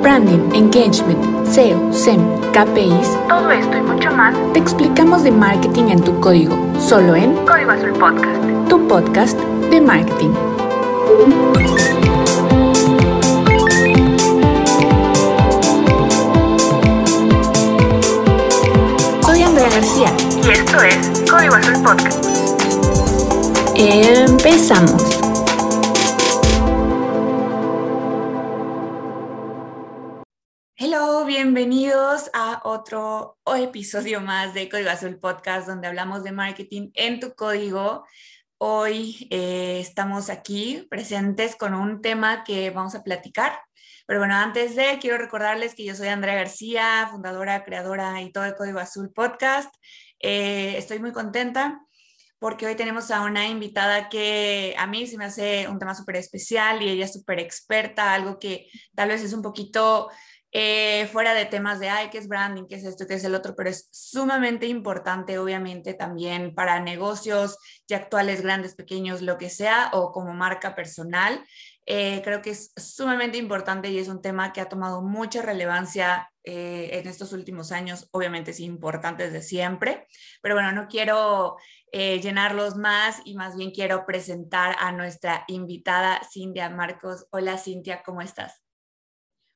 branding, engagement, SEO, SEM, KPIs, todo esto y mucho más te explicamos de marketing en tu código, solo en Código Azul Podcast, tu podcast de marketing. Soy Andrea García. Y esto es Código Azul Podcast. Empezamos. A otro episodio más de Código Azul Podcast, donde hablamos de marketing en tu código. Hoy eh, estamos aquí presentes con un tema que vamos a platicar. Pero bueno, antes de, quiero recordarles que yo soy Andrea García, fundadora, creadora y todo de Código Azul Podcast. Eh, estoy muy contenta porque hoy tenemos a una invitada que a mí se me hace un tema súper especial y ella es súper experta, algo que tal vez es un poquito eh, fuera de temas de, ay, ¿qué es branding? ¿Qué es esto? ¿Qué es el otro? Pero es sumamente importante, obviamente, también para negocios ya actuales, grandes, pequeños, lo que sea, o como marca personal. Eh, creo que es sumamente importante y es un tema que ha tomado mucha relevancia eh, en estos últimos años, obviamente es importante desde siempre, pero bueno, no quiero llenarlos más y más bien quiero presentar a nuestra invitada Cintia Marcos. Hola Cintia, ¿cómo estás?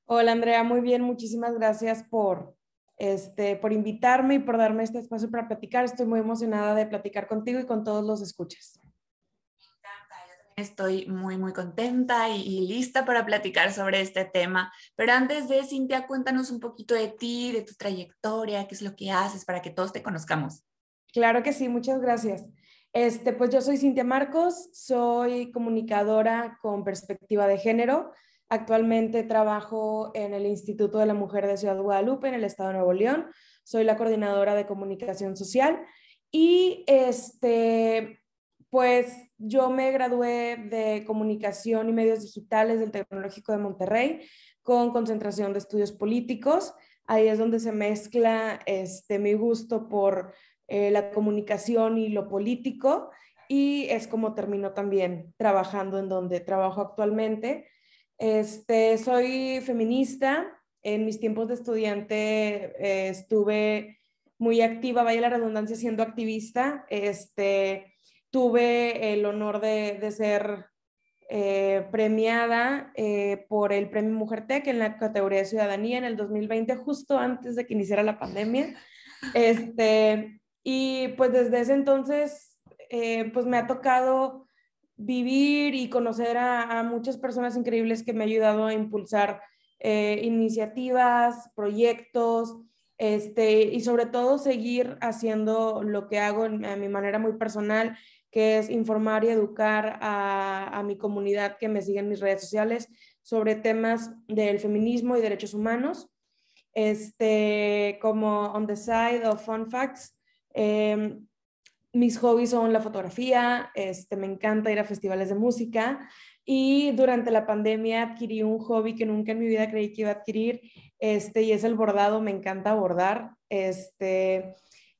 Hola Andrea, muy bien, muchísimas gracias por, este, por invitarme y por darme este espacio para platicar. Estoy muy emocionada de platicar contigo y con todos los escuchas. Estoy muy, muy contenta y, y, lista para platicar sobre este tema. Pero antes de, Cintia, cuéntanos un poquito de ti, de tu trayectoria, qué es lo que haces para que todos te conozcamos. Claro que sí, muchas gracias. Este, pues yo soy Cintia Marcos, soy comunicadora con perspectiva de género. Actualmente trabajo en el Instituto de la Mujer de Ciudad Guadalupe, en el Estado de Nuevo León. Soy la coordinadora de comunicación social y este, pues yo me gradué de comunicación y medios digitales del Tecnológico de Monterrey con concentración de estudios políticos. Ahí es donde se mezcla este, mi gusto por eh, la comunicación y lo político y es como termino también trabajando en donde trabajo actualmente. Este, soy feminista. En mis tiempos de estudiante eh, estuve muy activa, vaya la redundancia, siendo activista. Este, tuve el honor de, de ser eh, premiada eh, por el Premio Mujer Tech en la categoría de ciudadanía en el 2020, justo antes de que iniciara la pandemia. Este, y pues desde ese entonces, pues me ha tocado vivir y conocer a, muchas personas increíbles que me han ayudado a impulsar eh, iniciativas, proyectos, este, y sobre todo seguir haciendo lo que hago a mi manera muy personal, que es informar y educar a, mi comunidad que me sigue en mis redes sociales sobre temas del feminismo y derechos humanos, este, como On the Side of Fun Facts. Eh, mis hobbies son la fotografía, este, me encanta ir a festivales de música y durante la pandemia adquirí un hobby que nunca en mi vida creí que iba a adquirir este, y es el bordado, me encanta bordar. Este,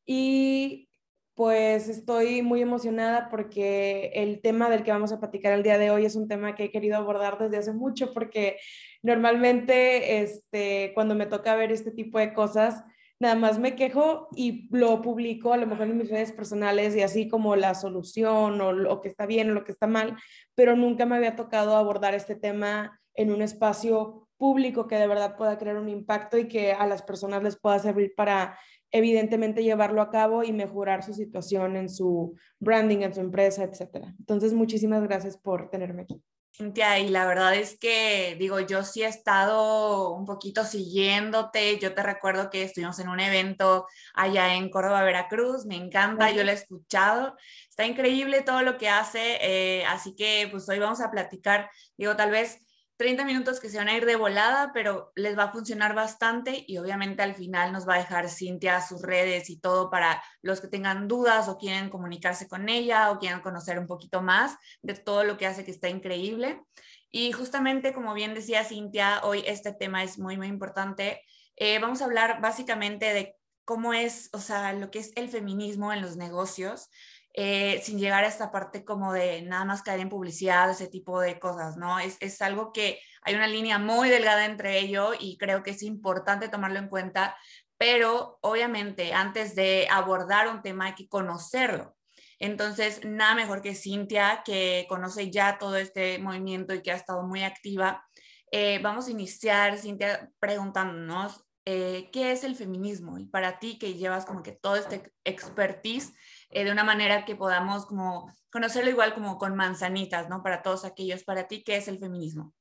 y pues estoy muy emocionada porque el tema del que vamos a platicar el día de hoy es un tema que he querido abordar desde hace mucho porque normalmente este, cuando me toca ver este tipo de cosas, nada más me quejo y lo publico a lo mejor en mis redes personales y así como la solución o lo que está bien o lo que está mal, pero nunca me había tocado abordar este tema en un espacio público que de verdad pueda crear un impacto y que a las personas les pueda servir para evidentemente llevarlo a cabo y mejorar su situación en su branding, en su empresa, etc. Entonces, muchísimas gracias por tenerme aquí. Cintia, y la verdad es que, digo, yo sí he estado un poquito siguiéndote. Yo te recuerdo que estuvimos en un evento allá en Córdoba, Veracruz. Me encanta, yo lo he escuchado. Está increíble todo lo que hace. Eh, así que, pues hoy vamos a platicar, digo, tal vez 30 minutos que se van a ir de volada, pero les va a funcionar bastante y obviamente al final nos va a dejar Cintia sus redes y todo para los que tengan dudas o quieren comunicarse con ella o quieren conocer un poquito más de todo lo que hace que está increíble. Y justamente como bien decía Cintia, hoy este tema es muy, muy importante. Eh, vamos a hablar básicamente de cómo es, o sea, lo que es el feminismo en los negocios. Eh, sin llegar a esta parte como de nada más caer en publicidad, ese tipo de cosas, ¿no? Es, es algo que hay una línea muy delgada entre ello y creo que es importante tomarlo en cuenta, pero obviamente antes de abordar un tema hay que conocerlo. Entonces, nada mejor que Cintia, que conoce ya todo este movimiento y que ha estado muy activa. Eh, vamos a iniciar, Cintia, preguntándonos eh, qué es el feminismo y para ti que llevas como que todo este expertise eh, de una manera que podamos como conocerlo igual como con manzanitas, ¿no? Para todos aquellos, para ti, ¿qué es el feminismo?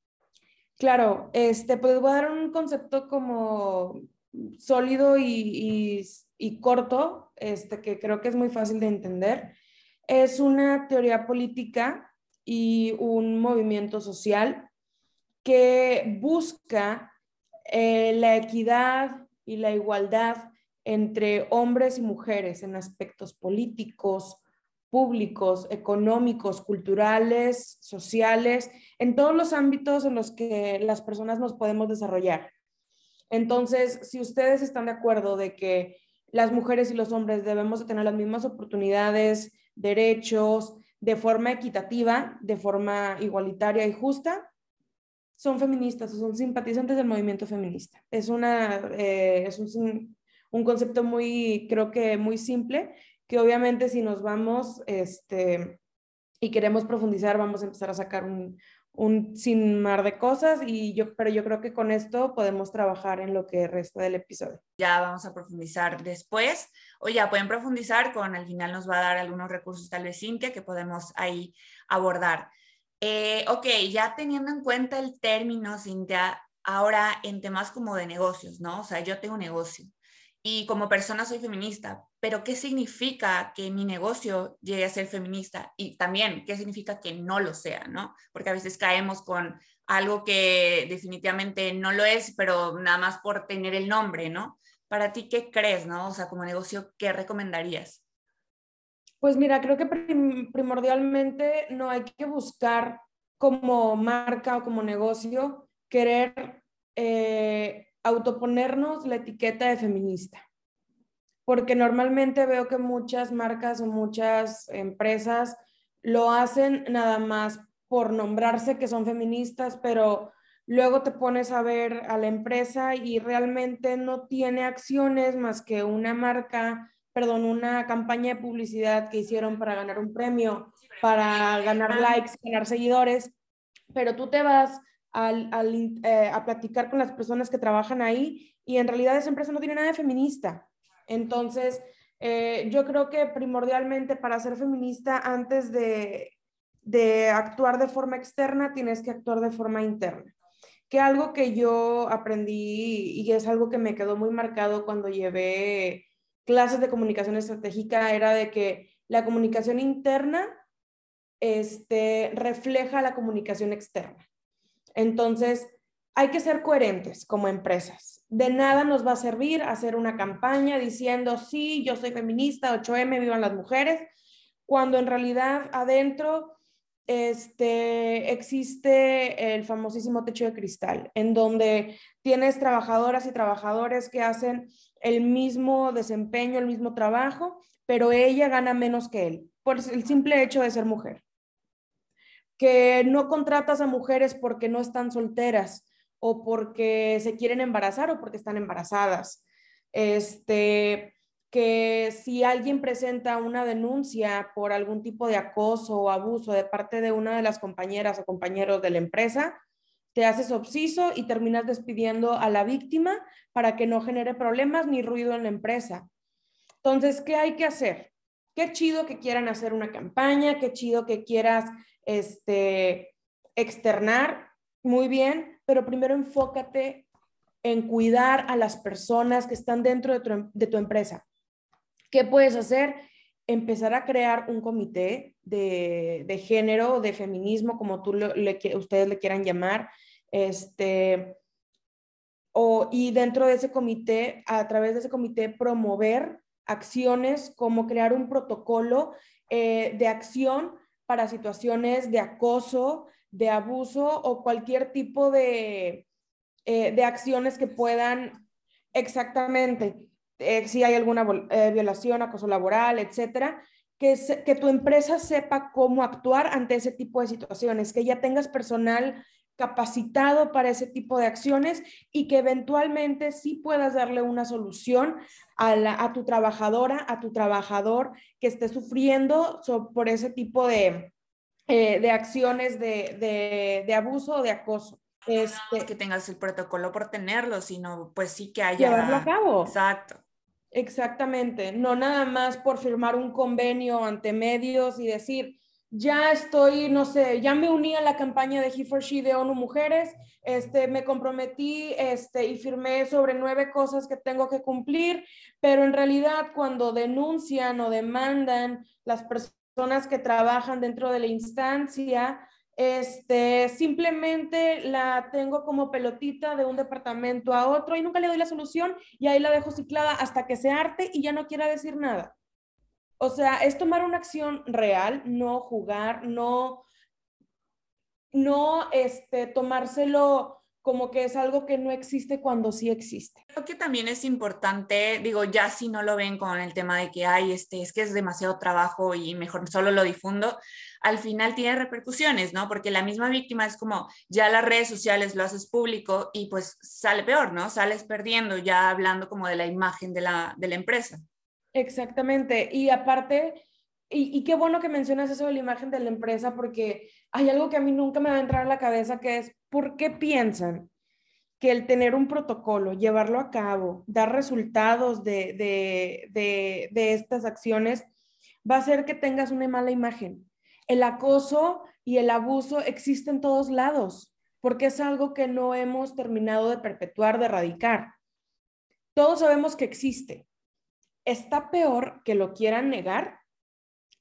Claro, este, pues voy a dar un concepto como sólido y, y, corto, este, que creo que es muy fácil de entender. Es una teoría política y un movimiento social que busca eh, la equidad y la igualdad entre hombres y mujeres en aspectos políticos, públicos, económicos, culturales, sociales, en todos los ámbitos en los que las personas nos podemos desarrollar. Entonces, si ustedes están de acuerdo de que las mujeres y los hombres debemos de tener las mismas oportunidades, derechos, de forma equitativa, de forma igualitaria y justa, son feministas son simpatizantes del movimiento feminista. Es, una, eh, es un, un, concepto muy, creo que muy simple, que obviamente si nos vamos este, y queremos profundizar, vamos a empezar a sacar un, un sin mar de cosas, y yo, pero yo creo que con esto podemos trabajar en lo que resta del episodio. Ya vamos a profundizar después, o ya pueden profundizar con, al final nos va a dar algunos recursos tal vez Cintia que podemos ahí abordar. Eh, ok, ya teniendo en cuenta el término, Cintia, ahora en temas como de negocios, ¿no? O sea, yo tengo negocio y como persona soy feminista, pero ¿qué significa que mi negocio llegue a ser feminista? Y también, ¿qué significa que no lo sea, ¿no? Porque a veces caemos con algo que definitivamente no lo es, pero nada más por tener el nombre, ¿no? Para ti, ¿qué crees, no? O sea, como negocio, ¿qué recomendarías? Pues mira, creo que primordialmente no hay que buscar como marca o como negocio querer eh, autoponernos la etiqueta de feminista. Porque normalmente veo que muchas marcas o muchas empresas lo hacen nada más por nombrarse que son feministas, pero luego te pones a ver a la empresa y realmente no tiene acciones más que una marca perdón, una campaña de publicidad que hicieron para ganar un premio, para ganar likes, ganar seguidores, pero tú te vas al, eh, a platicar con las personas que trabajan ahí y en realidad esa empresa no tiene nada de feminista. Entonces, eh, yo creo que primordialmente para ser feminista, antes de, de actuar de forma externa, tienes que actuar de forma interna. Que algo que yo aprendí y es algo que me quedó muy marcado cuando llevé clases de comunicación estratégica era de que la comunicación interna este, refleja la comunicación externa. Entonces, hay que ser coherentes como empresas. De nada nos va a servir hacer una campaña diciendo, sí, yo soy feminista, 8M, vivan las mujeres, cuando en realidad adentro este, existe el famosísimo techo de cristal, en donde tienes trabajadoras y trabajadores que hacen el mismo desempeño, el mismo trabajo, pero ella gana menos que él, por el simple hecho de ser mujer. Que no contratas a mujeres porque no están solteras o porque se quieren embarazar o porque están embarazadas. Este, que si alguien presenta una denuncia por algún tipo de acoso o abuso de parte de una de las compañeras o compañeros de la empresa, te haces obsiso y terminas despidiendo a la víctima para que no genere problemas ni ruido en la empresa. Entonces, ¿qué hay que hacer? Qué chido que quieran hacer una campaña, qué chido que quieras este, externar, muy bien, pero primero enfócate en cuidar a las personas que están dentro de tu, empresa. ¿Qué puedes hacer? Empezar a crear un comité de, de género, de feminismo, como tú le, ustedes le quieran llamar, este, o, y dentro de ese comité, a través de ese comité, promover acciones como crear un protocolo eh, de acción para situaciones de acoso, de abuso o cualquier tipo de, eh, de acciones que puedan exactamente, eh, si hay alguna violación, acoso laboral, etcétera, que, que tu empresa sepa cómo actuar ante ese tipo de situaciones, que ya tengas personal capacitado para ese tipo de acciones y que eventualmente sí puedas darle una solución a, tu trabajadora, a tu trabajador que esté sufriendo por ese tipo de, eh, de acciones de, de, abuso o de acoso. Este, no es que tengas el protocolo por tenerlo, sino pues sí que haya... Llevarlo a cabo. Exacto. Exactamente, no nada más por firmar un convenio ante medios y decir, ya estoy, no sé, ya me uní a la campaña de He for She de ONU Mujeres, este, me comprometí este, y firmé sobre nueve cosas que tengo que cumplir, pero en realidad cuando denuncian o demandan las personas que trabajan dentro de la instancia, este, simplemente la tengo como pelotita de un departamento a otro y nunca le doy la solución y ahí la dejo ciclada hasta que se arte y ya no quiera decir nada. O sea, es tomar una acción real, no jugar, no, no este, tomárselo como que es algo que no existe cuando sí existe. Creo que también es importante, digo, ya si no lo ven con el tema de que hay, este, es que es demasiado trabajo y mejor solo lo difundo, al final tiene repercusiones, ¿no? Porque la misma víctima es como, ya las redes sociales lo haces público y pues sale peor, ¿no? Sales perdiendo ya hablando como de la imagen de la, de la empresa. Exactamente. Y aparte, y, qué bueno que mencionas eso de la imagen de la empresa, porque hay algo que a mí nunca me va a entrar a la cabeza, que es, ¿por qué piensan que el tener un protocolo, llevarlo a cabo, dar resultados de, de, de estas acciones, va a hacer que tengas una mala imagen? El acoso y el abuso existen en todos lados, porque es algo que no hemos terminado de perpetuar, de erradicar. Todos sabemos que existe, está peor que lo quieran negar,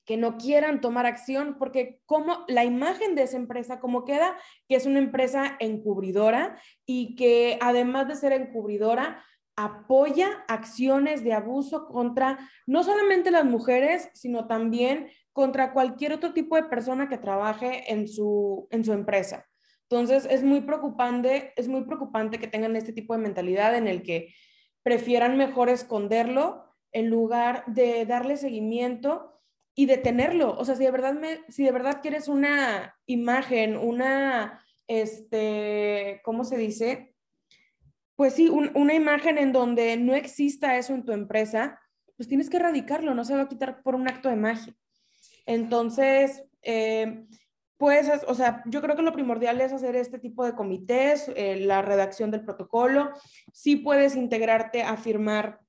que no quieran tomar acción, porque como la imagen de esa empresa, como queda, que es una empresa encubridora y que además de ser encubridora, apoya acciones de abuso contra no solamente las mujeres, sino también contra cualquier otro tipo de persona que trabaje en su, en su empresa. Entonces, es muy preocupante, es muy preocupante que tengan este tipo de mentalidad en el que prefieran mejor esconderlo en lugar de darle seguimiento y detenerlo. O sea, si de verdad, me, si de verdad quieres una imagen, una, este, ¿cómo se dice? Pues sí, una imagen en donde no exista eso en tu empresa, pues tienes que erradicarlo, no se va a quitar por un acto de magia. Entonces, eh, pues, o sea, yo creo que lo primordial es hacer este tipo de comités, eh, la redacción del protocolo. Sí puedes integrarte a firmar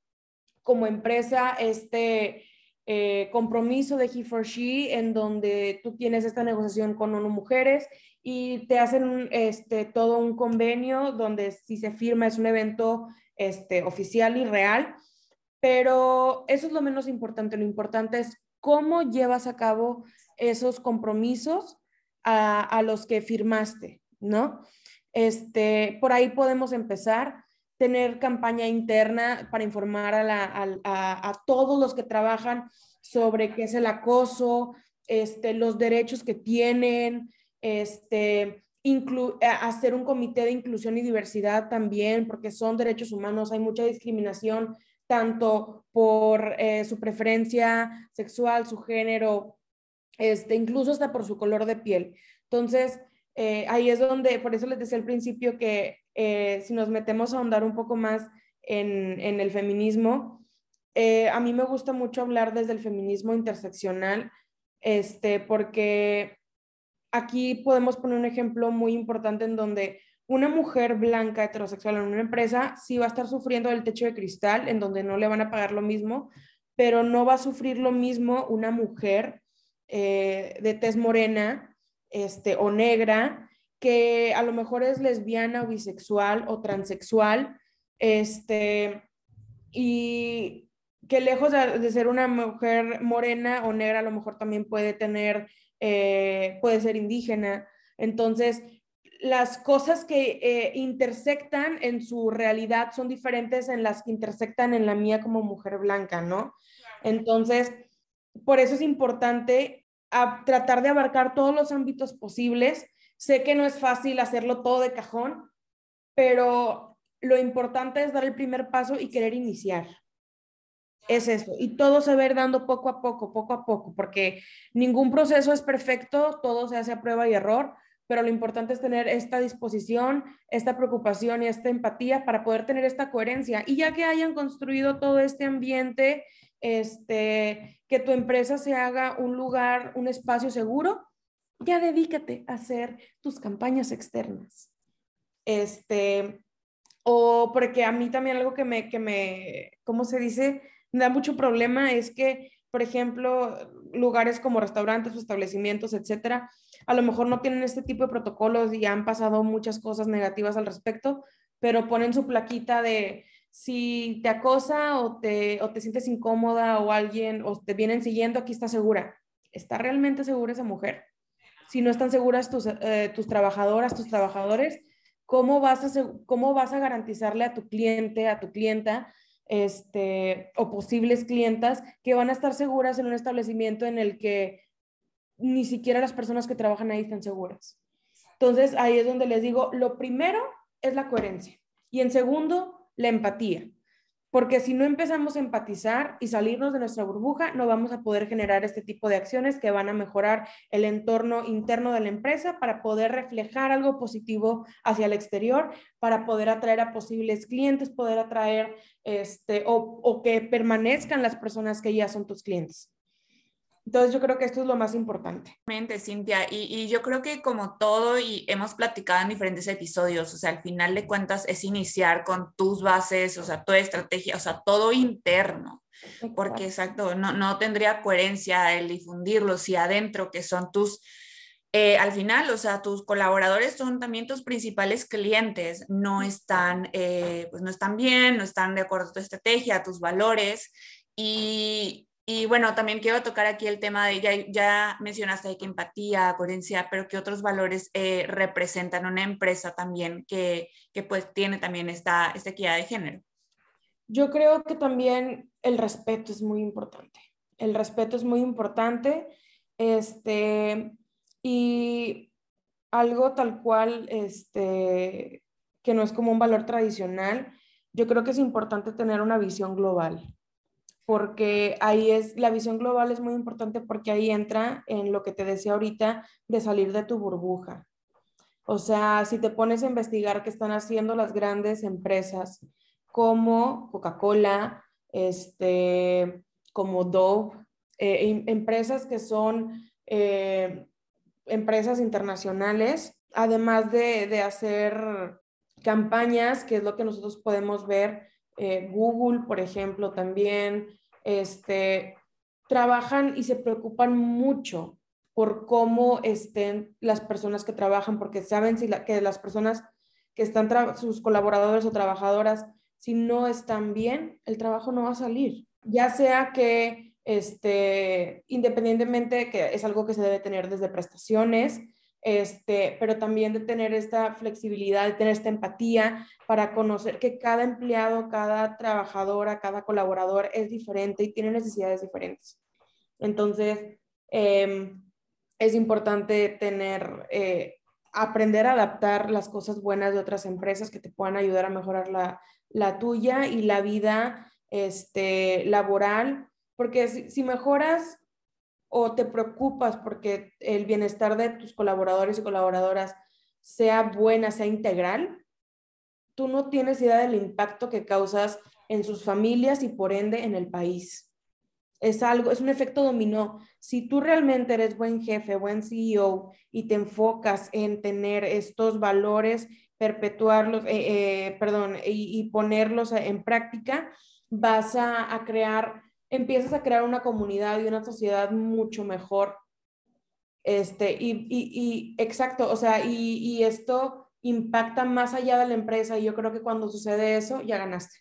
como empresa este eh, compromiso de He for She, en donde tú tienes esta negociación con ONU Mujeres y te hacen este, todo un convenio donde si se firma es un evento este, oficial y real, pero eso es lo menos importante. Lo importante es cómo llevas a cabo esos compromisos a, a los que firmaste, ¿no? Este, por ahí podemos empezar tener campaña interna para informar a, todos los que trabajan sobre qué es el acoso, este, los derechos que tienen, este, hacer un comité de inclusión y diversidad también, porque son derechos humanos, hay mucha discriminación tanto por eh, su preferencia sexual, su género, este, incluso hasta por su color de piel. Entonces, eh, ahí es donde, por eso les decía al principio que eh, si nos metemos a ahondar un poco más en, el feminismo, eh, a mí me gusta mucho hablar desde el feminismo interseccional, este, porque aquí podemos poner un ejemplo muy importante en donde una mujer blanca heterosexual en una empresa sí va a estar sufriendo el techo de cristal, en donde no le van a pagar lo mismo, pero no va a sufrir lo mismo una mujer de tez morena este, o negra, que a lo mejor es lesbiana o bisexual o transexual, este, y que lejos de, ser una mujer morena o negra, a lo mejor también puede tener, eh, puede ser indígena. Entonces, las cosas que eh, intersectan en su realidad son diferentes en las que intersectan en la mía como mujer blanca, ¿no? Entonces, por eso es importante a tratar de abarcar todos los ámbitos posibles. Sé que no es fácil hacerlo todo de cajón, pero lo importante es dar el primer paso y querer iniciar. Es eso. Y todo se dando poco a poco, poco a poco, porque ningún proceso es perfecto, todo se hace a prueba y error, pero lo importante es tener esta disposición, esta preocupación y esta empatía para poder tener esta coherencia. Y ya que hayan construido todo este ambiente, este, que tu empresa se haga un lugar, un espacio seguro, ya dedícate a hacer tus campañas externas. Este, o porque a mí también algo que me, que me, ¿cómo se dice? Me da mucho problema es que, por ejemplo, lugares como restaurantes o establecimientos, etcétera, a lo mejor no tienen este tipo de protocolos y han pasado muchas cosas negativas al respecto, pero ponen su plaquita de si te acosa o te, o te sientes incómoda o alguien o te vienen siguiendo, aquí está segura. ¿Está realmente segura esa mujer? Si no están seguras tus, eh, tus trabajadoras, tus trabajadores, ¿cómo vas, a, ¿cómo vas a garantizarle a tu cliente, a tu clienta, este, o posibles clientas que van a estar seguras en un establecimiento en el que ni siquiera las personas que trabajan ahí están seguras. Entonces, ahí es donde les digo, lo primero es la coherencia y en segundo, la empatía. Porque si no empezamos a empatizar y salirnos de nuestra burbuja, no vamos a poder generar este tipo de acciones que van a mejorar el entorno interno de la empresa para poder reflejar algo positivo hacia el exterior, para poder atraer a posibles clientes, poder atraer este, o, o que permanezcan las personas que ya son tus clientes. Entonces yo creo que esto es lo más importante. Cintia, y, y, yo creo que como todo, y hemos platicado en diferentes episodios, o sea, al final de cuentas es iniciar con tus bases, o sea, tu estrategia, o sea, todo interno, porque exacto, no, no tendría coherencia el difundirlo si adentro, que son tus, eh, al final, o sea, tus colaboradores son también tus principales clientes, no están, eh, pues no están bien, no están de acuerdo a tu estrategia, a tus valores, y, y bueno, también quiero tocar aquí el tema de, ya, ya mencionaste que empatía, coherencia, pero que otros valores eh, representan una empresa también que, que, pues tiene también esta, esta equidad de género. Yo creo que también el respeto es muy importante. El respeto es muy importante. Este, y algo tal cual, este, que no es como un valor tradicional, yo creo que es importante tener una visión global porque ahí es, la visión global es muy importante porque ahí entra en lo que te decía ahorita de salir de tu burbuja. O sea, si te pones a investigar qué están haciendo las grandes empresas como Coca-Cola, este, como Dove, eh, em, empresas que son eh, empresas internacionales, además de, de hacer campañas, que es lo que nosotros podemos ver eh, Google, por ejemplo, también, este, trabajan y se preocupan mucho por cómo estén las personas que trabajan, porque saben si que las personas que están, sus colaboradores o trabajadoras, si no están bien, el trabajo no va a salir. Ya sea que, este, independientemente, que es algo que se debe tener desde prestaciones, este, pero también de tener esta flexibilidad, de tener esta empatía para conocer que cada empleado, cada trabajadora, cada colaborador es diferente y tiene necesidades diferentes. Entonces, em, es importante tener, eh, aprender a adaptar las cosas buenas de otras empresas que te puedan ayudar a mejorar la, la tuya y la vida este, laboral, porque si, si mejoras o te preocupas porque el bienestar de tus colaboradores y colaboradoras sea buena, sea integral, tú no tienes idea del impacto que causas en sus familias y por ende en el país. Es algo, es un efecto dominó. Si tú realmente eres buen jefe, buen CEO y te enfocas en tener estos valores, perpetuarlos, eh, eh, perdón, y, ponerlos en práctica, vas a crear empiezas a crear una comunidad y una sociedad mucho mejor. Este, y, y, exacto, o sea, y, y, esto impacta más allá de la empresa y yo creo que cuando sucede eso, ya ganaste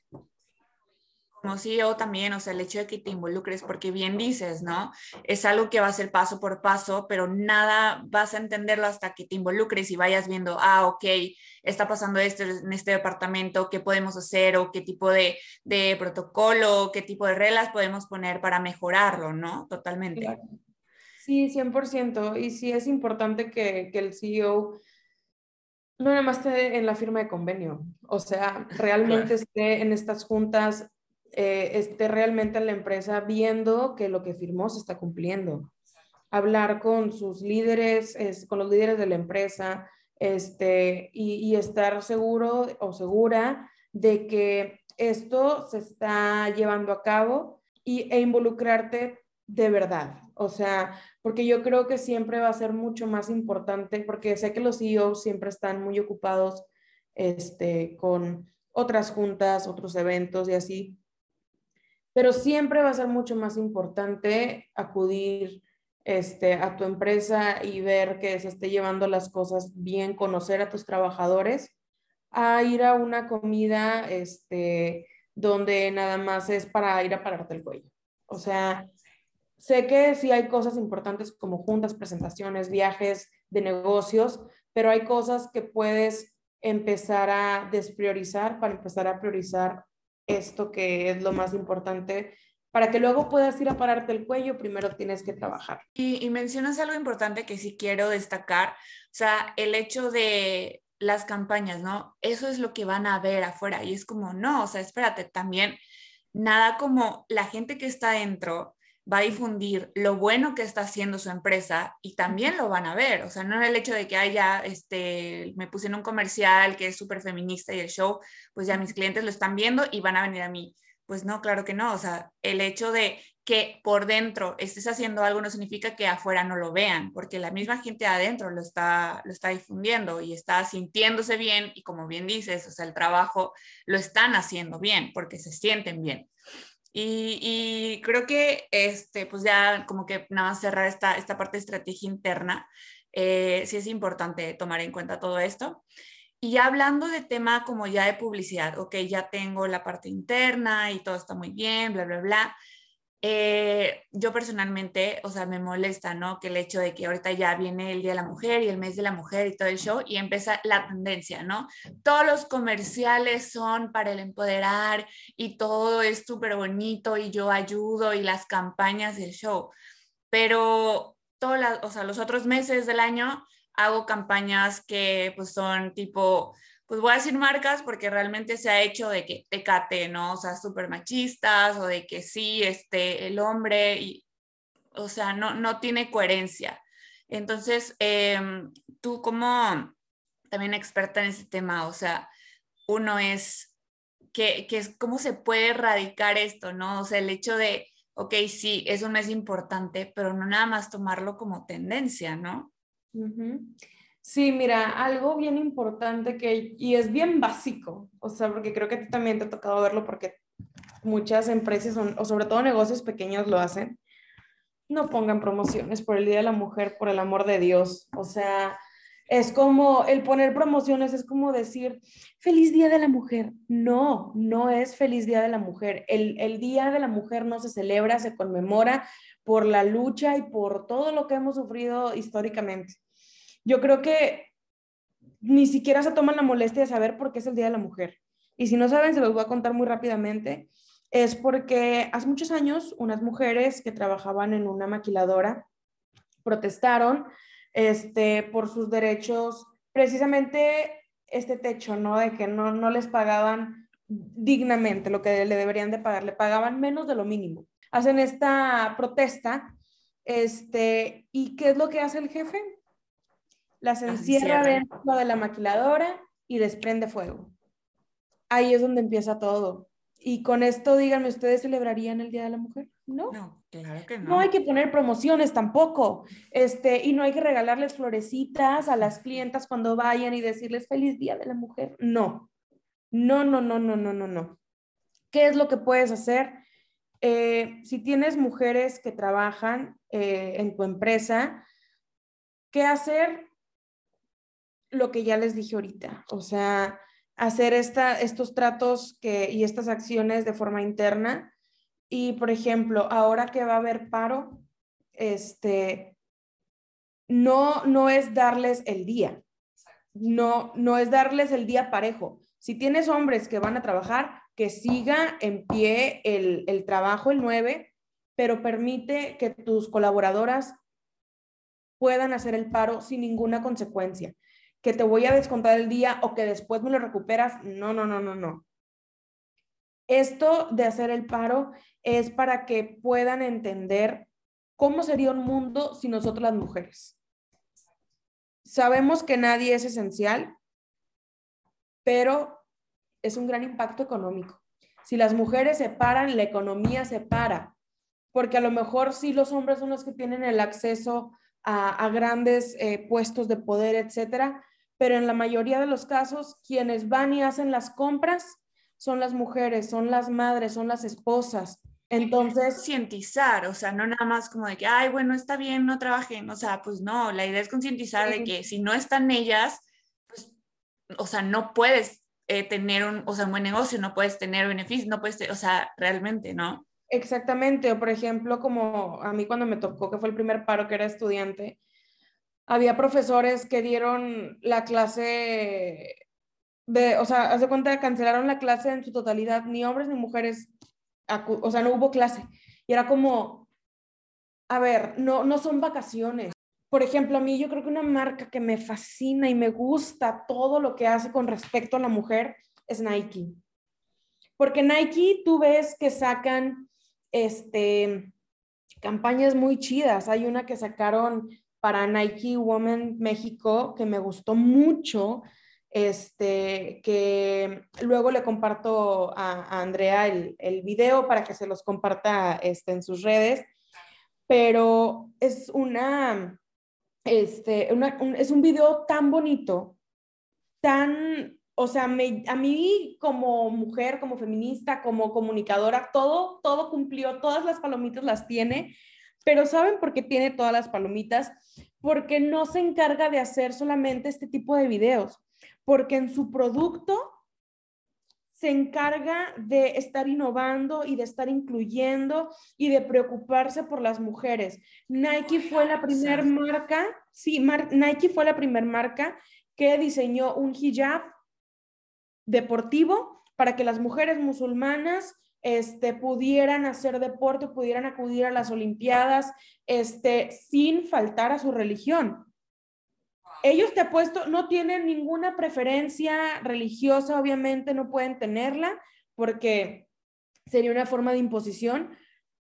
como CEO también, o sea, el hecho de que te involucres, porque bien dices, ¿no? Es algo que va a ser paso por paso, pero nada vas a entenderlo hasta que te involucres y vayas viendo, ah, ok, está pasando esto en este departamento, qué podemos hacer o qué tipo de, de protocolo, qué tipo de reglas podemos poner para mejorarlo, ¿no? Totalmente. Sí, 100%. Y sí es importante que, que el CEO no nada más esté en la firma de convenio, o sea, realmente esté en estas juntas eh, esté realmente en la empresa viendo que lo que firmó se está cumpliendo. Hablar con sus líderes, es, con los líderes de la empresa, este, y, y estar seguro o segura de que esto se está llevando a cabo y, e involucrarte de verdad. O sea, porque yo creo que siempre va a ser mucho más importante, porque sé que los CEOs siempre están muy ocupados este, con otras juntas, otros eventos y así, pero siempre va a ser mucho más importante acudir este, a tu empresa y ver que se esté llevando las cosas bien, conocer a tus trabajadores, a ir a una comida este, donde nada más es para ir a pararte el cuello. O sea, sé que sí hay cosas importantes como juntas, presentaciones, viajes de negocios, pero hay cosas que puedes empezar a despriorizar para empezar a priorizar esto que es lo más importante. Para que luego puedas ir a pararte el cuello, primero tienes que trabajar. Y, y mencionas algo importante que sí quiero destacar, o sea, el hecho de las campañas, ¿no? Eso es lo que van a ver afuera y es como, no, o sea, espérate, también nada como la gente que está dentro va a difundir lo bueno que está haciendo su empresa y también lo van a ver. O sea, no es el hecho de que haya, este, me puse en un comercial que es súper feminista y el show, pues ya mis clientes lo están viendo y van a venir a mí. Pues no, claro que no. O sea, el hecho de que por dentro estés haciendo algo no significa que afuera no lo vean, porque la misma gente adentro lo está, lo está difundiendo y está sintiéndose bien y como bien dices, o sea, el trabajo lo están haciendo bien porque se sienten bien. Y, creo que, este, pues ya como que nada más cerrar esta, esta parte de estrategia interna, eh, sí es importante tomar en cuenta todo esto. Y ya hablando de tema como ya de publicidad, ok, ya tengo la parte interna y todo está muy bien, bla, bla, bla. Eh, yo personalmente, o sea, me molesta, ¿no? Que el hecho de que ahorita ya viene el Día de la Mujer y el mes de la mujer y todo el show y empieza la tendencia, ¿no? Todos los comerciales son para el empoderar y todo es súper bonito y yo ayudo y las campañas del show, pero todos o sea, los otros meses del año hago campañas que pues son tipo pues voy a decir marcas porque realmente se ha hecho de que Tecate, ¿no? O sea, súper machistas o de que sí, este, el hombre, y, o sea, no, no tiene coherencia. Entonces, em, tú como también experta en ese tema, o sea, uno es, que, que es cómo se puede erradicar esto, ¿no? O sea, el hecho de, ok, sí, es un mes importante, pero no nada más tomarlo como tendencia, ¿no? Sí, mira, algo bien importante que, y es bien básico, o sea, porque creo que a ti también te ha tocado verlo porque muchas empresas, o sobre todo negocios pequeños lo hacen, no pongan promociones por el Día de la Mujer, por el amor de Dios. O sea, es como el poner promociones, es como decir, feliz Día de la Mujer. No, no es feliz Día de la Mujer. El, el Día de la Mujer no se celebra, se conmemora por la lucha y por todo lo que hemos sufrido históricamente yo creo que ni siquiera se toman la molestia de saber por qué es el Día de la Mujer. Y si no saben, se los voy a contar muy rápidamente. Es porque hace muchos años unas mujeres que trabajaban en una maquiladora protestaron este, por sus derechos, precisamente este techo, ¿no? De que no, no les pagaban dignamente lo que le deberían de pagar, le pagaban menos de lo mínimo. Hacen esta protesta, este, ¿y qué es lo que hace el jefe? Las encierra dentro de la maquiladora y desprende fuego. Ahí es donde empieza todo. Y con esto, díganme, ¿ustedes celebrarían el Día de la Mujer? No. No, claro que no. No hay que poner promociones tampoco. Este, y no hay que regalarles florecitas a las clientas cuando vayan y decirles feliz Día de la Mujer. No. No, no, no, no, no, no, no. ¿Qué es lo que puedes hacer? Eh, si tienes mujeres que trabajan eh, en tu empresa, ¿qué hacer? Lo que ya les dije ahorita, o sea, hacer esta, estos tratos que, y estas acciones de forma interna. Y, por ejemplo, ahora que va a haber paro, este, no, no es darles el día, no, no es darles el día parejo. Si tienes hombres que van a trabajar, que siga en pie el, el trabajo el 9, pero permite que tus colaboradoras puedan hacer el paro sin ninguna consecuencia que te voy a descontar el día o que después me lo recuperas. No, no, no, no, no. Esto de hacer el paro es para que puedan entender cómo sería un mundo sin nosotros las mujeres. Sabemos que nadie es esencial, pero es un gran impacto económico. Si las mujeres se paran, la economía se para, porque a lo mejor sí los hombres son los que tienen el acceso a, grandes eh, puestos de poder, etcétera, pero en la mayoría de los casos, quienes van y hacen las compras son las mujeres, son las madres, son las esposas. Entonces, concientizar, o sea, no nada más como de que, ay, bueno, está bien, no trabajen, o sea, pues no, la idea es concientizar de que si no están ellas, pues, o sea, no puedes eh, tener un, o sea, un buen negocio, no puedes tener beneficios, no puedes, o sea, realmente, ¿no? Exactamente, o por ejemplo, como a mí cuando me tocó, que fue el primer paro que era estudiante, había profesores que dieron la clase de, o sea, hace cuenta, cancelaron la clase en su totalidad, ni hombres ni mujeres, o sea, no hubo clase. Y era como, a ver, no, no son vacaciones. Por ejemplo, a mí yo creo que una marca que me fascina y me gusta todo lo que hace con respecto a la mujer es Nike. Porque Nike tú ves que sacan este, campañas muy chidas. Hay una que sacaron para Nike Woman México que me gustó mucho, este, que luego le comparto a, Andrea el, el, video para que se los comparta este, en sus redes, pero es una este, es un video tan bonito, tan, o sea, a mí como mujer, como feminista, como comunicadora, todo, todo cumplió, todas las palomitas las tiene, pero ¿saben por qué tiene todas las palomitas? Porque no se encarga de hacer solamente este tipo de videos, porque en su producto se encarga de estar innovando y de estar incluyendo y de preocuparse por las mujeres. Nike fue la primera marca, sí, Nike fue la primera marca que diseñó un hijab deportivo para que las mujeres musulmanas este, pudieran hacer deporte, pudieran acudir a las Olimpiadas este, sin faltar a su religión. Ellos te apuesto, no tienen ninguna preferencia religiosa, obviamente no pueden tenerla porque sería una forma de imposición,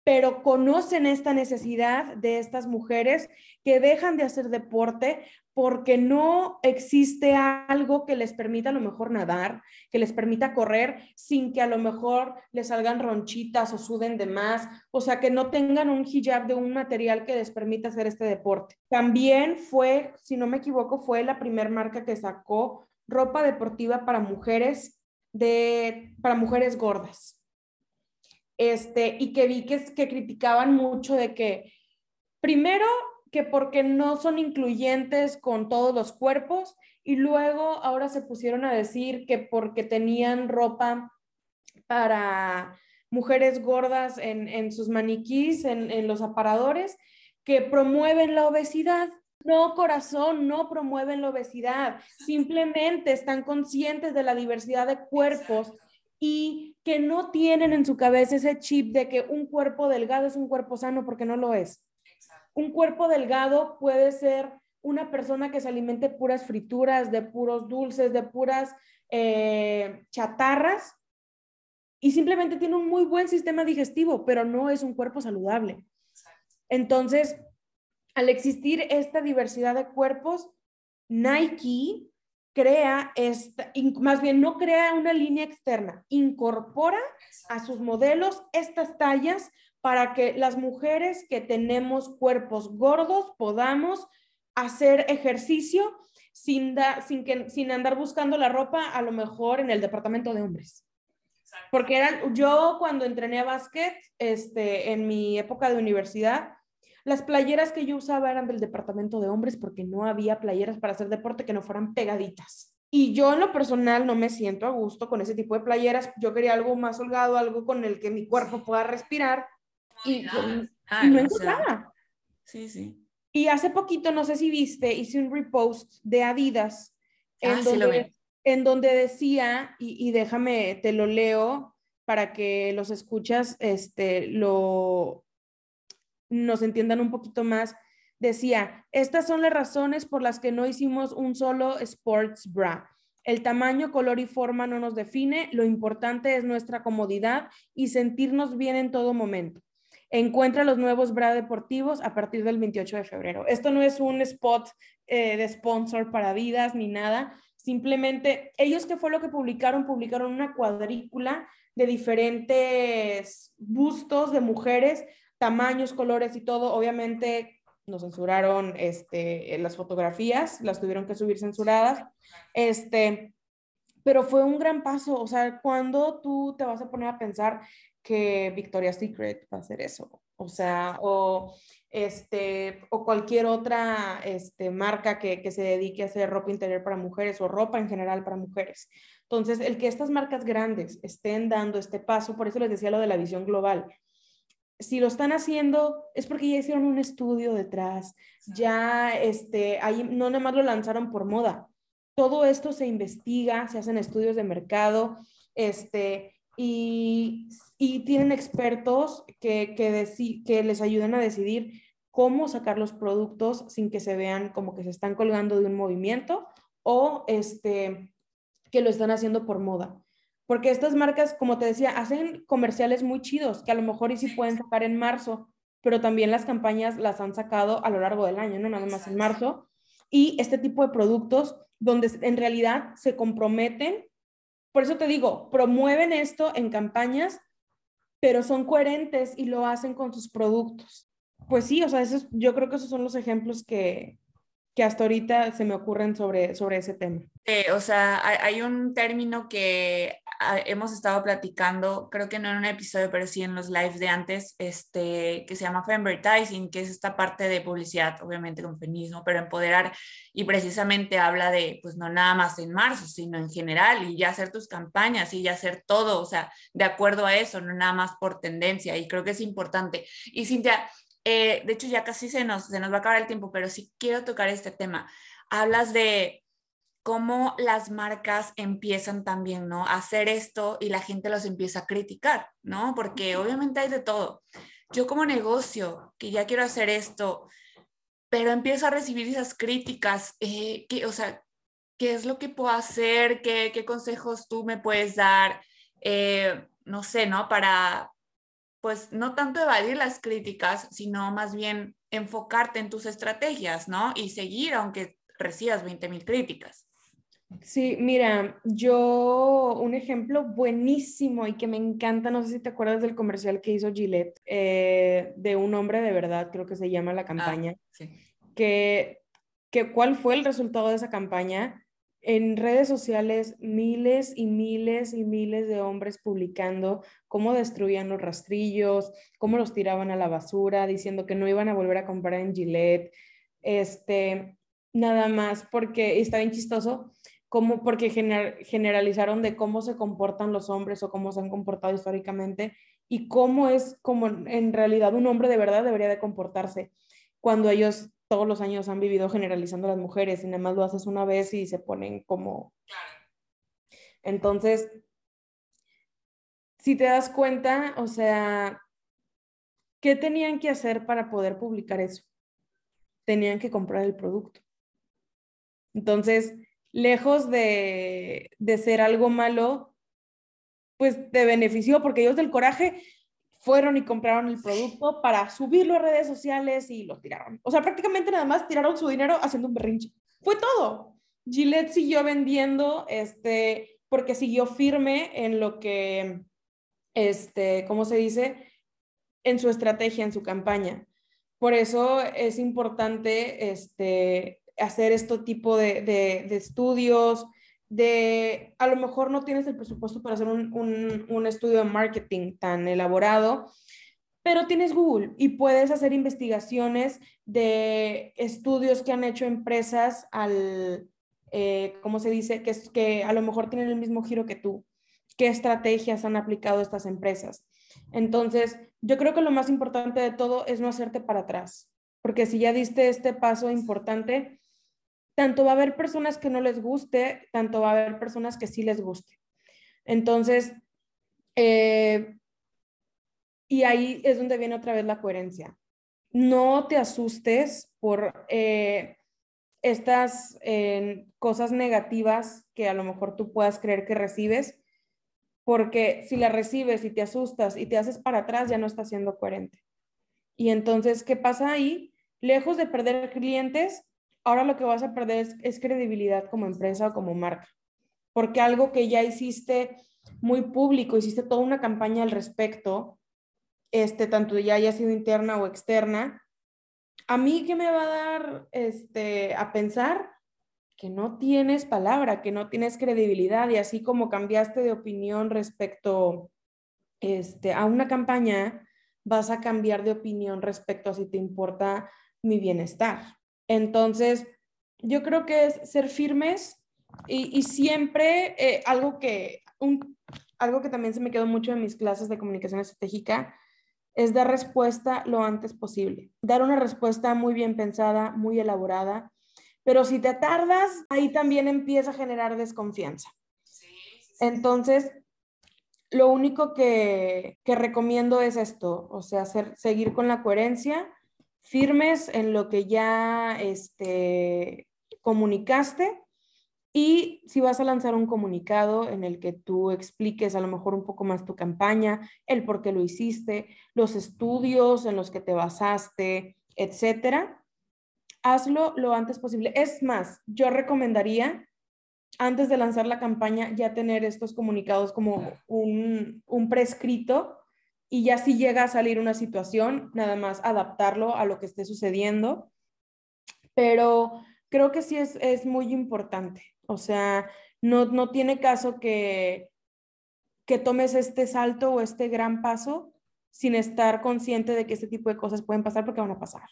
pero conocen esta necesidad de estas mujeres que dejan de hacer deporte porque no existe algo que les permita a lo mejor nadar, que les permita correr sin que a lo mejor les salgan ronchitas o suden de más, o sea, que no tengan un hijab de un material que les permita hacer este deporte. También fue, si no me equivoco, fue la primera marca que sacó ropa deportiva para mujeres de para mujeres gordas este, y que vi que, que criticaban mucho de que, primero, que porque no son incluyentes con todos los cuerpos, y luego ahora se pusieron a decir que porque tenían ropa para mujeres gordas en, en sus maniquís, en, en los aparadores, que promueven la obesidad. No, corazón, no promueven la obesidad. Simplemente están conscientes de la diversidad de cuerpos y que no tienen en su cabeza ese chip de que un cuerpo delgado es un cuerpo sano porque no lo es. Un cuerpo delgado puede ser una persona que se alimente puras frituras, de puros dulces, de puras eh, chatarras y simplemente tiene un muy buen sistema digestivo, pero no es un cuerpo saludable. Entonces, al existir esta diversidad de cuerpos, Nike crea, esta, más bien no crea una línea externa, incorpora a sus modelos estas tallas para que las mujeres que tenemos cuerpos gordos podamos hacer ejercicio sin, sin, que, sin andar buscando la ropa a lo mejor en el departamento de hombres. Porque eran, yo cuando entrené a básquet, este, en mi época de universidad, las playeras que yo usaba eran del departamento de hombres porque no había playeras para hacer deporte que no fueran pegaditas. Y yo en lo personal no me siento a gusto con ese tipo de playeras. Yo quería algo más holgado, algo con el que mi cuerpo pueda respirar. Y, no encontraba. sí, sí. Y hace poquito, no sé si viste, hice un repost de Adidas en, ah, donde, en donde decía, y, y, déjame, te lo leo para que los escuchas, este, lo, nos entiendan un poquito más, decía, estas son las razones por las que no hicimos un solo sports bra. El tamaño, color y forma no nos define, lo importante es nuestra comodidad y sentirnos bien en todo momento. Encuentra los nuevos bra deportivos a partir del 28 de febrero. Esto no es un spot eh, de sponsor para vidas ni nada. Simplemente, ellos qué fue lo que publicaron? Publicaron una cuadrícula de diferentes bustos de mujeres, tamaños, colores y todo. Obviamente nos censuraron este, las fotografías, las tuvieron que subir censuradas. Este, pero fue un gran paso. O sea, cuando tú te vas a poner a pensar que Victoria's Secret va a hacer eso. O sea, o, este, o cualquier otra este, marca que, que se dedique a hacer ropa interior para mujeres o ropa en general para mujeres. Entonces, el que estas marcas grandes estén dando este paso, por eso les decía lo de la visión global. Si lo están haciendo es porque ya hicieron un estudio detrás, ya este, ahí no nada más lo lanzaron por moda. Todo esto se investiga, se hacen estudios de mercado, este, y, tienen expertos que, que, les ayuden a decidir cómo sacar los productos sin que se vean como que se están colgando de un movimiento o este, que lo están haciendo por moda. Porque estas marcas, como te decía, hacen comerciales muy chidos, que a lo mejor y sí pueden sacar en marzo, pero también las campañas las han sacado a lo largo del año, no nada más en marzo. Y este tipo de productos donde en realidad se comprometen por eso te digo, promueven esto en campañas, pero son coherentes y lo hacen con sus productos. Pues sí, o sea, yo creo que esos son los ejemplos que, que hasta ahorita se me ocurren sobre, sobre ese tema. Eh, o sea, hay, un término que hemos estado platicando, creo que no en un episodio, pero sí en los lives de antes, este, que se llama Femvertising, que es esta parte de publicidad, obviamente con feminismo, pero empoderar y precisamente habla de, pues no nada más en marzo, sino en general y ya hacer tus campañas y ya hacer todo, o sea, de acuerdo a eso, no nada más por tendencia y creo que es importante. Y Cintia, eh, de hecho, ya casi se nos, se nos va a acabar el tiempo, pero sí quiero tocar este tema. Hablas de cómo las marcas empiezan también, ¿no? A hacer esto y la gente los empieza a criticar, ¿no? Porque obviamente hay de todo. Yo como negocio, que ya quiero hacer esto, pero empiezo a recibir esas críticas, eh, que, o sea, ¿qué es lo que puedo hacer? ¿Qué, qué consejos tú me puedes dar? Eh, no sé, ¿no? Para, pues no tanto evadir las críticas, sino más bien enfocarte en tus estrategias, ¿no? Y seguir aunque recibas 20 mil críticas. Sí, mira, yo un ejemplo buenísimo y que me encanta, no sé si te acuerdas del comercial que hizo Gillette, eh, de un hombre de verdad, creo que se llama la ah, campaña, sí. que, que cuál fue el resultado de esa campaña en redes sociales miles y miles y miles de hombres publicando cómo destruían los rastrillos, cómo los tiraban a la basura, diciendo que no iban a volver a comprar en Gillette, este, nada más porque está bien chistoso, como porque generalizaron de cómo se comportan los hombres o cómo se han comportado históricamente y cómo es como en realidad un hombre de verdad debería de comportarse cuando ellos todos los años han vivido generalizando a las mujeres y nada más lo haces una vez y se ponen como... Entonces, si te das cuenta, o sea, ¿qué tenían que hacer para poder publicar eso? Tenían que comprar el producto. Entonces, lejos de, de ser algo malo, pues te benefició porque ellos del coraje fueron y compraron el producto para subirlo a redes sociales y lo tiraron. O sea, prácticamente nada más tiraron su dinero haciendo un berrinche. Fue todo. Gillette siguió vendiendo, este, porque siguió firme en lo que, este, ¿cómo se dice? En su estrategia, en su campaña. Por eso es importante este, hacer este tipo de, de, estudios, de a lo mejor no tienes el presupuesto para hacer un, estudio de marketing tan elaborado, pero tienes Google y puedes hacer investigaciones de estudios que han hecho empresas al, eh, ¿cómo se dice? Que, que a lo mejor tienen el mismo giro que tú. ¿Qué estrategias han aplicado estas empresas? Entonces, yo creo que lo más importante de todo es no hacerte para atrás, porque si ya diste este paso importante, tanto va a haber personas que no les guste, tanto va a haber personas que sí les guste. Entonces, eh, y ahí es donde viene otra vez la coherencia. No te asustes por, eh, estas cosas negativas que a lo mejor tú puedas creer que recibes, porque si las recibes y te asustas y te haces para atrás, ya no estás siendo coherente. Y entonces, ¿qué pasa ahí? Lejos de perder clientes, ahora lo que vas a perder es, credibilidad como empresa o como marca, porque algo que ya hiciste muy público, hiciste toda una campaña al respecto, este, tanto ya haya sido interna o externa, a mí qué me va a dar este, a pensar que no tienes palabra, que no tienes credibilidad y así como cambiaste de opinión respecto este, a una campaña, vas a cambiar de opinión respecto a si te importa mi bienestar. Entonces, yo creo que es ser firmes y, siempre eh, algo, que, un, algo que también se me quedó mucho en mis clases de comunicación estratégica es dar respuesta lo antes posible. Dar una respuesta muy bien pensada, muy elaborada, pero si te tardas, ahí también empieza a generar desconfianza. Entonces, lo único que, recomiendo es esto, o sea, seguir con la coherencia, firmes en lo que ya este, comunicaste y si vas a lanzar un comunicado en el que tú expliques a lo mejor un poco más tu campaña, el por qué lo hiciste, los estudios en los que te basaste, etcétera, hazlo lo antes posible. Es más, yo recomendaría antes de lanzar la campaña ya tener estos comunicados como un, un prescrito y ya si llega a salir una situación, nada más adaptarlo a lo que esté sucediendo. Pero creo que sí es, es muy importante. O sea, no, no tiene caso que, que tomes este salto o este gran paso sin estar consciente de que este tipo de cosas pueden pasar porque van a pasar.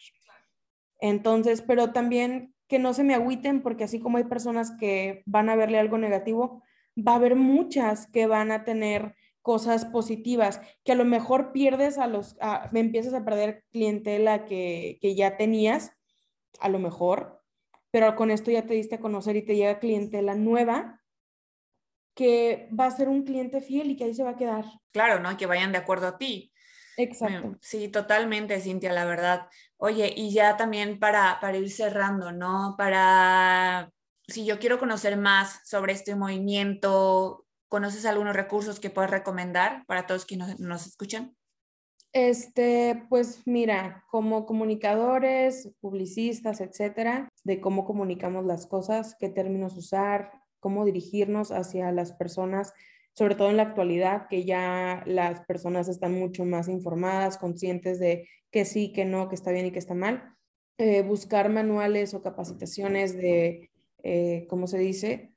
Entonces, pero también que no se me agüiten porque así como hay personas que van a verle algo negativo, va a haber muchas que van a tener cosas positivas, que a lo mejor pierdes a los, me empiezas a perder clientela que, que ya tenías, a lo mejor, pero con esto ya te diste a conocer y te llega clientela nueva que va a ser un cliente fiel y que ahí se va a quedar. Claro, ¿no? Que vayan de acuerdo a ti. Exacto. Sí, totalmente, Cintia, la verdad. Oye, y ya también para, para ir cerrando, ¿no? Para, si yo quiero conocer más sobre este movimiento, ¿conoces algunos recursos que puedas recomendar para todos quienes nos escuchan? Este, pues mira, como comunicadores, publicistas, etcétera, de cómo comunicamos las cosas, qué términos usar, cómo dirigirnos hacia las personas, sobre todo en la actualidad, que ya las personas están mucho más informadas, conscientes de que sí, que no, que está bien y que está mal. Eh, buscar manuales o capacitaciones de, eh, ¿cómo se dice?,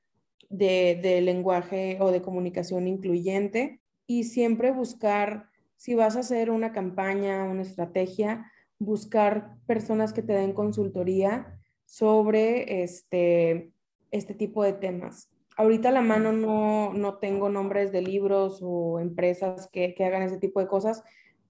de, de lenguaje o de comunicación incluyente y siempre buscar si vas a hacer una campaña, una estrategia, buscar personas que te den consultoría sobre este, este tipo de temas. Ahorita a la mano no, no tengo nombres de libros o empresas que, que, hagan ese tipo de cosas,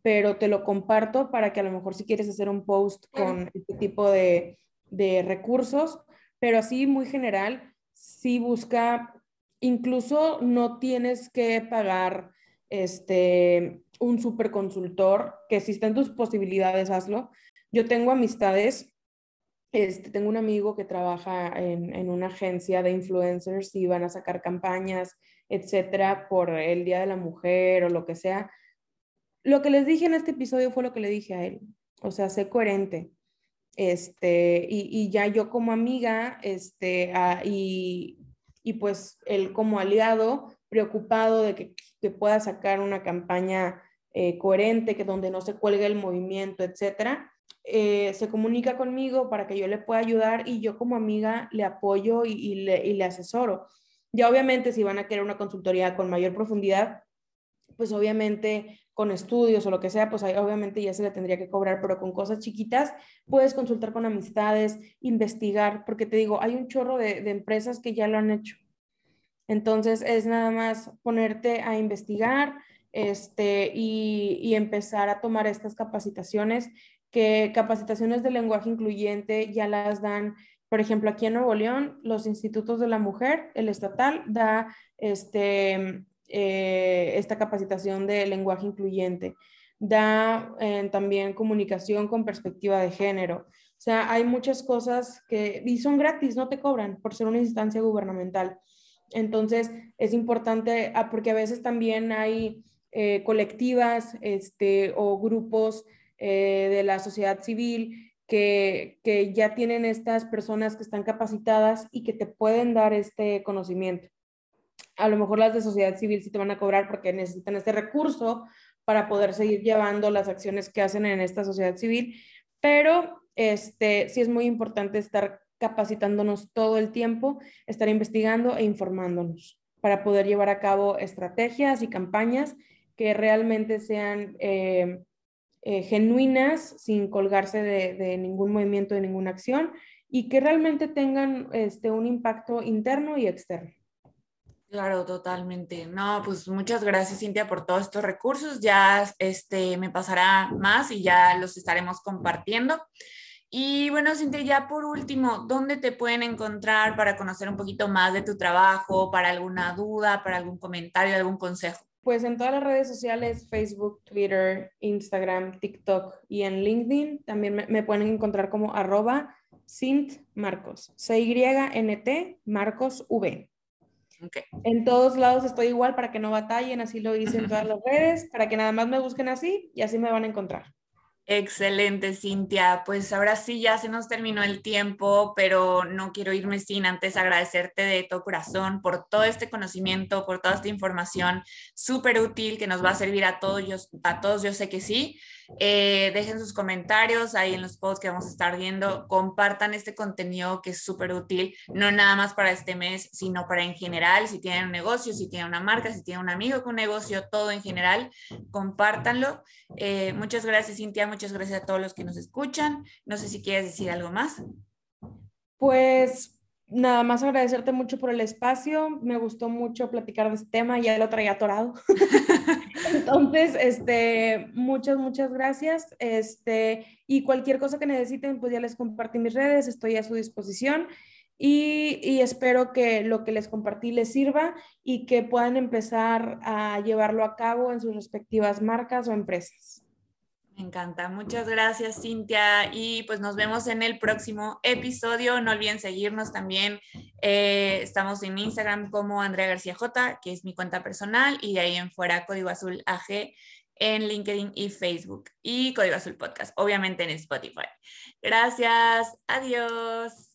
pero te lo comparto para que a lo mejor si quieres hacer un post con este tipo de, de recursos, pero así muy general, si busca, incluso no tienes que pagar este, un super consultor, que si está en tus posibilidades, hazlo. Yo tengo amistades, este, tengo un amigo que trabaja en, en, una agencia de influencers y van a sacar campañas, etcétera, por el Día de la Mujer o lo que sea. Lo que les dije en este episodio fue lo que le dije a él, o sea, sé coherente. Este, y, y ya yo como amiga, este, ah, y, y pues él como aliado, preocupado de que, que pueda sacar una campaña eh, coherente, que donde no se cuelgue el movimiento, etcétera, eh, se comunica conmigo para que yo le pueda ayudar y yo como amiga le apoyo y, le, y, le, asesoro. Ya obviamente si van a querer una consultoría con mayor profundidad, pues obviamente con estudios o lo que sea, pues ahí obviamente ya se le tendría que cobrar, pero con cosas chiquitas puedes consultar con amistades, investigar, porque te digo, hay un chorro de, de empresas que ya lo han hecho. Entonces es nada más ponerte a investigar, este, y, empezar a tomar estas capacitaciones, que capacitaciones de lenguaje incluyente ya las dan, por ejemplo, aquí en Nuevo León, los institutos de la mujer, el estatal, da este, eh, esta capacitación de lenguaje incluyente, da eh, también comunicación con perspectiva de género. O sea, hay muchas cosas que, y son gratis, no te cobran por ser una instancia gubernamental. Entonces, es importante, ah, porque a veces también hay eh, colectivas este, o grupos de la sociedad civil que, que ya tienen estas personas que están capacitadas y que te pueden dar este conocimiento. A lo mejor las de sociedad civil sí te van a cobrar porque necesitan este recurso para poder seguir llevando las acciones que hacen en esta sociedad civil, pero este, sí es muy importante estar capacitándonos todo el tiempo, estar investigando e informándonos para poder llevar a cabo estrategias y campañas que realmente sean eh, eh, genuinas, sin colgarse de, ningún movimiento, de ninguna acción, y que realmente tengan este, un impacto interno y externo. Claro, totalmente. No, pues muchas gracias, Cintia, por todos estos recursos. Ya este, me pasará más y ya los estaremos compartiendo. Y bueno, Cintia, ya por último, ¿dónde te pueden encontrar para conocer un poquito más de tu trabajo, para alguna duda, para algún comentario, algún consejo? Pues en todas las redes sociales, Facebook, Twitter, Instagram, TikTok y en LinkedIn también me, pueden encontrar como arroba C-Y-N-T Marcos V. Okay. En todos lados estoy igual para que no batallen, así lo hice en todas las redes, para que nada más me busquen así y así me van a encontrar. Excelente, Cintia. Pues ahora sí ya se nos terminó el tiempo, pero no quiero irme sin antes agradecerte de todo corazón por todo este conocimiento, por toda esta información súper útil que nos va a servir a todos, a todos yo sé que sí. Eh, dejen sus comentarios ahí en los posts que vamos a estar viendo. Compartan este contenido que es súper útil, no nada más para este mes, sino para en general. Si tienen un negocio, si tienen una marca, si tienen un amigo con un negocio, todo en general, compártanlo. Eh, muchas gracias, Cintia. Muchas gracias a todos los que nos escuchan. No sé si quieres decir algo más. Pues nada más agradecerte mucho por el espacio. Me gustó mucho platicar de este tema, ya lo traía atorado. Entonces, este, muchas, muchas gracias. Este, y cualquier cosa que necesiten, pues ya les compartí mis redes, estoy a su disposición. Y, y, espero que lo que les compartí les sirva y que puedan empezar a llevarlo a cabo en sus respectivas marcas o empresas. Me encanta. Muchas gracias, Cintia. Y pues nos vemos en el próximo episodio. No olviden seguirnos también. Eh, estamos en Instagram como Andrea García J, que es mi cuenta personal, y de ahí en fuera Código Azul AG en LinkedIn y Facebook. Y Código Azul Podcast, obviamente en Spotify. Gracias. Adiós.